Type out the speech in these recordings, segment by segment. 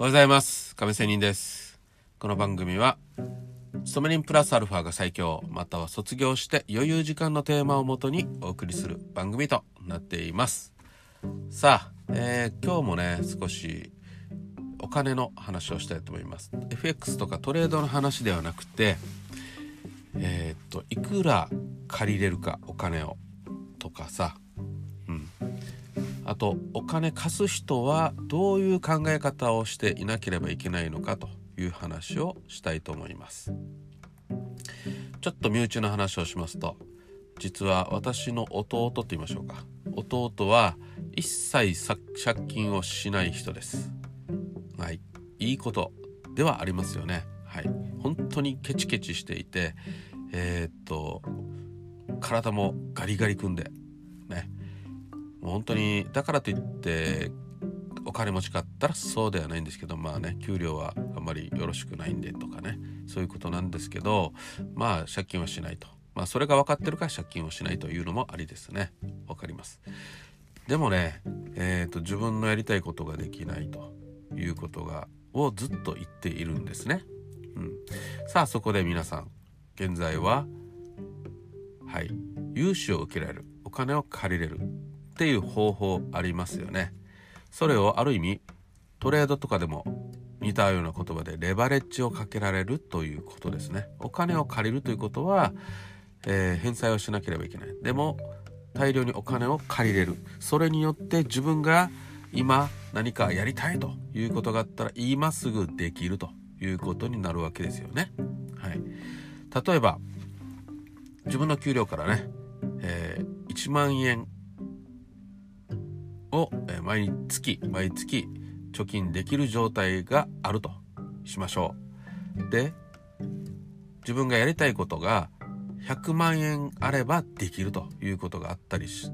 おはようございます。亀仙人です。この番組は勤め人プラスアルファが最強。または卒業して余裕時間のテーマをもとにお送りする番組となっています。さあ、えー、今日もね少しお金の話をしたいと思います。FX とかトレードの話ではなくてえー、っといくら借りれるかお金をとかさあとお金貸す人はどういう考え方をしていなければいけないのかという話をしたいと思います。ちょっと身内の話をしますと実は私の弟と言いましょうか。弟は一切借金をしない人です。はい。いいことではありますよね。はい。本当にケチケチしていてえー、っと体もガリガリ組んでね。もう本当にだからといってお金持ちかったらそうではないんですけどまあね給料はあんまりよろしくないんでとかねそういうことなんですけどまあ借金はしないと。まあそれが分かってるから借金をしないというのもありですね。分かります。でもねえー、と自分のやりたいことができないということがをずっと言っているんですね、うん、さあそこで皆さん現在ははい融資を受けられる。お金を借りれる。っていう方法ありますよね。それをある意味トレードとかでも似たような言葉でレバレッジをかけられるということですね。お金を借りるということは、えー、返済をしなければいけない。でも大量にお金を借りれる。それによって自分が今何かやりたいということがあったら今すぐできるということになるわけですよね。はい。例えば自分の給料からね、えー、1万円を毎月毎月貯金できる状態があるとしましょう。で自分がやりたいことが100万円あればできるということがあったりし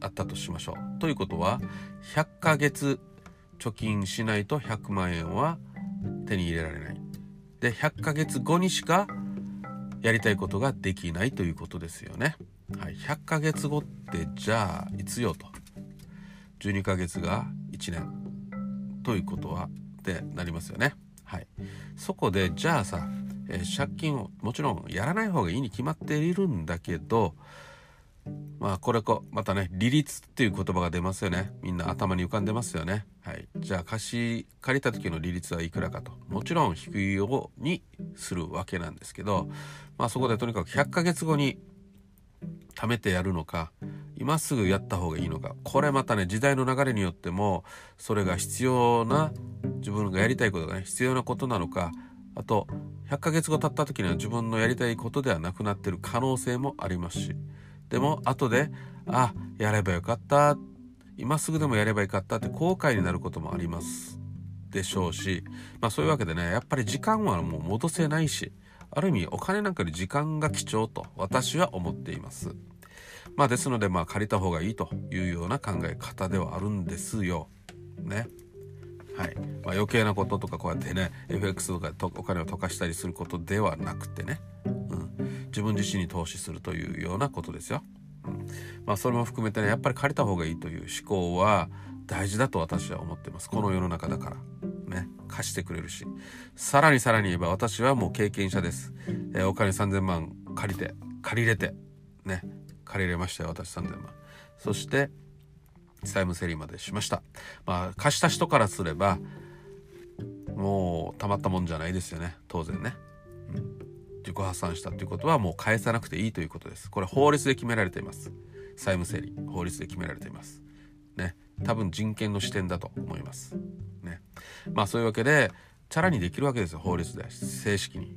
あったとしましょう。ということは100ヶ月貯金しないと100万円は手に入れられない。で100ヶ月後にしかやりたいことができないということですよね。はい、100ヶ月後ってじゃあいつよと12ヶ月が1年ということはってなりますよね。はい、そこでじゃあさ、えー、借金をもちろんやらない方がいいに決まっているんだけどまあこれこまたね利率っていう言葉が出ますよね。みんな頭に浮かんでますよね。はい。じゃあ貸し借りた時の利率はいくらかと。もちろん低いようにするわけなんですけどまあそこでとにかく100ヶ月後に貯めてやるのか今すぐやった方がいいのか。これまたね時代の流れによってもそれが必要な自分がやりたいことがね必要なことなのかあと100ヶ月後経った時には自分のやりたいことではなくなってる可能性もありますし。でも後であやればよかった。今すぐでもやればよかったって後悔になることもあります。でしょうし。まあそういうわけでねやっぱり時間はもう戻せないしある意味お金なんかより時間が貴重と私は思っています。まあですのでまあ借りた方がいいというような考え方ではあるんですよ。ね。はい。まあ、余計なこととかこうやってね FX とかお金を溶かしたりすることではなくてね、うん、自分自身に投資するというようなことですよ。うん、まあそれも含めてねやっぱり借りた方がいいという思考は大事だと私は思ってます。この世の中だから。ね。貸してくれるし。さらにさらに言えば私はもう経験者です。えー、お金3000万借りて、借りれて、ね。借りれましたよ私3000万そして債務整理までしました。まあ貸した人からすればもうたまったもんじゃないですよね。当然ね、うん、自己破産したということはもう返さなくていいということです。これ法律で決められています。債務整理法律で決められています。ね。多分人権の視点だと思います。ね。まあそういうわけでチャラにできるわけですよ法律で。正式に。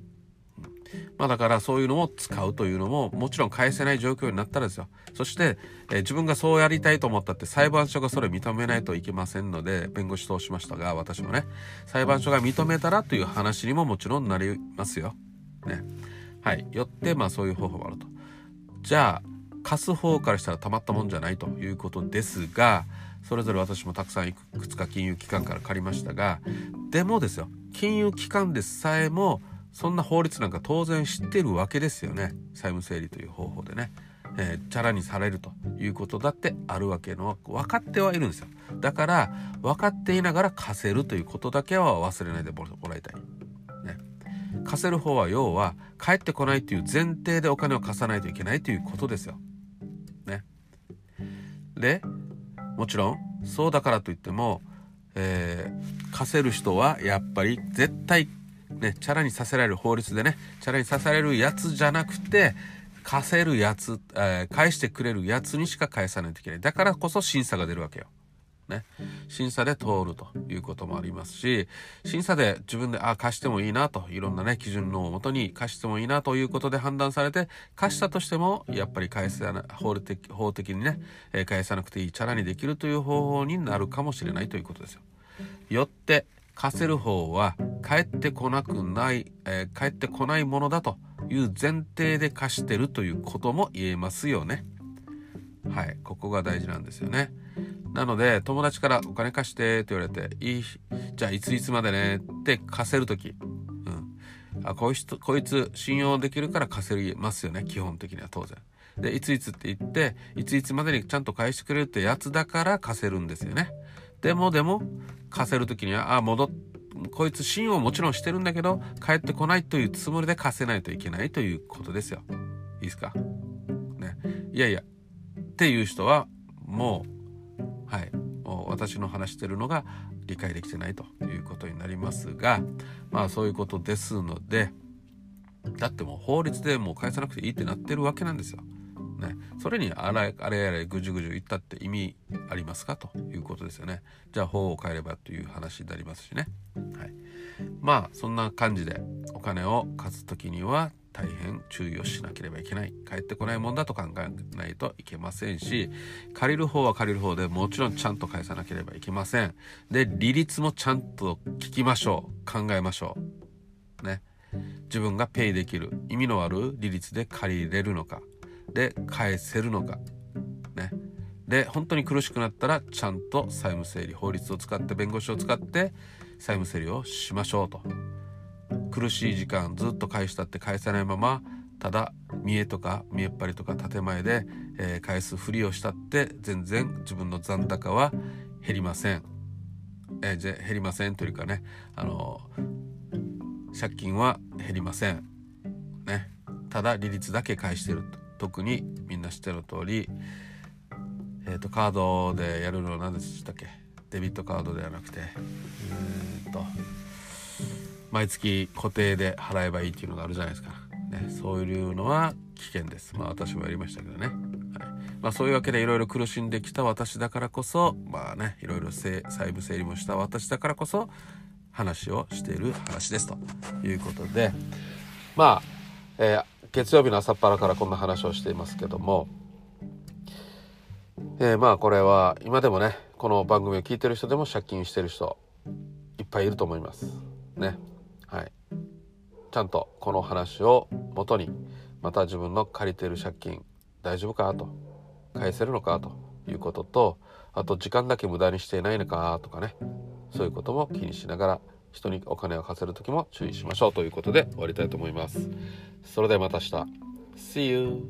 まあだからそういうのを使うというのももちろん返せない状況になったらですよ。そして、えー、自分がそうやりたいと思ったって裁判所がそれ認めないといけませんので弁護士通しましたが私もね裁判所が認めたらという話にももちろんなりますよ。ね。はい。よってまあそういう方法もあると。じゃあ貸す方からしたらたまったもんじゃないということですがそれぞれ私もたくさんいくつか金融機関から借りましたがでもですよ金融機関でさえもそんな法律なんか当然知ってるわけですよね。債務整理という方法でね。えー、チャラにされるということだってあるわけの分かってはいるんですよ。だから分かっていながら貸せるということだけは忘れないでもらいたい、ね、貸せる方は要は帰ってこないという前提でお金を貸さないといけないということですよ。ね、でもちろんそうだからといっても、えー、貸せる人はやっぱり絶対ねチャラにさせられる法律でねチャラにさせられるやつじゃなくて貸せるやつ、えー、返してくれるやつにしか返さないといけないだからこそ審査が出るわけよ。ね、審査で通るということもありますし審査で自分であ貸してもいいなといろんなね基準のもとに貸してもいいなということで判断されて貸したとしてもやっぱり返せな法的法的にね、返さなくていいチャラにできるという方法になるかもしれないということですよ。よって貸せる方は帰ってこなくない、えー、帰ってこないものだという前提で貸してるということも言えますよね。はい、ここが大事なんですよね。なので友達からお金貸してって言われていいじゃあいついつまでねって貸せる時、うん、あこいつこいつ信用できるから貸せますよね基本的には当然。でいついつって言っていついつまでにちゃんと返してくれるってやつだから貸せるんですよね。でもでも貸せる時にはあ戻っこいつ信用もちろんしてるんだけど帰ってこないというつもりで貸せないといけないということですよ。いいですか？ね。いやいやっていう人はもうはい、私の話してるのが理解できてないということになりますがまあそういうことですのでだってもう法律でもう返さなくていいってなってるわけなんですよ。ね、それにあれあれやれぐじゅぐじゅ言ったって意味ありますか？ということですよね。じゃあ法を変えればという話になりますしね。はい、まあそんな感じでお金を貸す時には大変注意をしなければいけない。帰ってこないもんだと考えないといけませんし借りる方は借りる方でもちろんちゃんと返さなければいけません。で利率もちゃんと聞きましょう。考えましょう。ね。自分がペイできる意味のある利率で借りれるのか。で返せるのか。ね。で本当に苦しくなったらちゃんと債務整理法律を使って弁護士を使って債務整理をしましょうと。苦しい時間ずっと返したって返さないままただ見栄とか見栄っ張りとか建前で、えー、返すふりをしたって全然自分の残高は減りません。えー、じゃ減りませんというかねあの借金は減りません。ね。ただ利率だけ返してると。特にみんな知ってる通りえ、ー、とカードでやるのは何でしたっけ？デビットカードではなくてえっと毎月固定で払えばいいっていうのがあるじゃないですか、ね、そういうのは危険です。まあ私もやりましたけどね、はい。まあ、そういうわけでいろいろ苦しんできた私だからこそまあねいろいろ細部整理もした私だからこそ話をしている話ですということで。まあ、えー、月曜日の朝っぱらからこんな話をしていますけども。えー、まあこれは今でもねこの番組を聞いてる人でも借金してる人いっぱいいると思います。ね。はい。ちゃんとこの話をもとにまた自分の借りてる借金大丈夫かと返せるのかということとあと時間だけ無駄にしていないのかとかねそういうことも気にしながら人にお金を貸せる時も注意しましょうということで終わりたいと思います。それではまた明日。See you!